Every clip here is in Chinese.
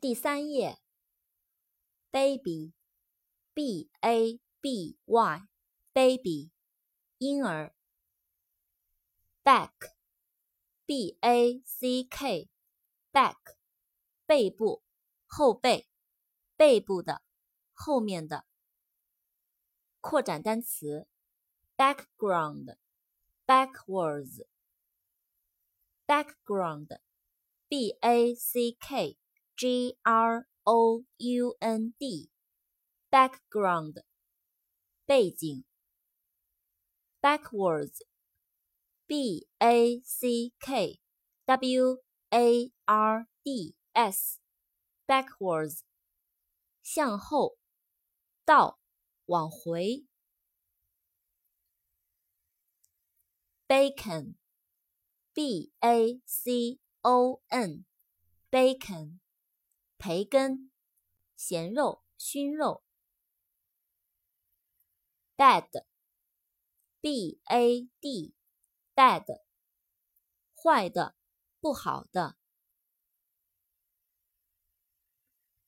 第三页，baby，b a b y，baby，婴儿。back，b a c k，back，背部，后背，背部的，后面的。扩展单词，background，backwards，background，b a c k。G R O U N D，background，背景。backwards，B A C K W A R D S，backwards，向后，倒，往回。bacon，B A C O N，bacon。 培根、咸肉、熏肉。bad，b-a-d，bad，坏的、不好的。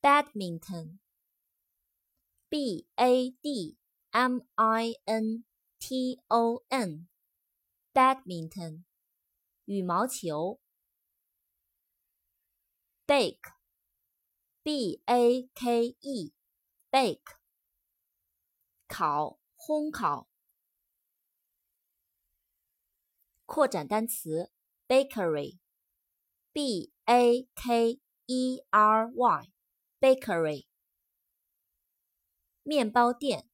badminton，b-a-d-m-i-n-t-o-n，badminton，羽毛球。bake。B a k e，bake，烤，烘烤。扩展单词，bakery，b a k e r y，bakery，面包店，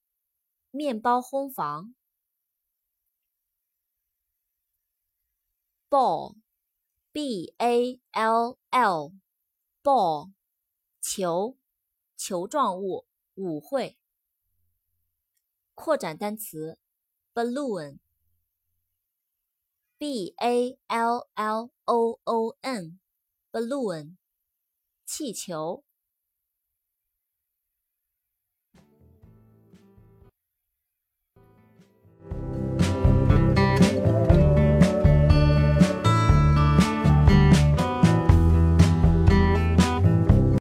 面包烘房。ball，b a l l，ball。球，球状物，舞会。扩展单词，balloon，b a l l o o n，balloon，气球。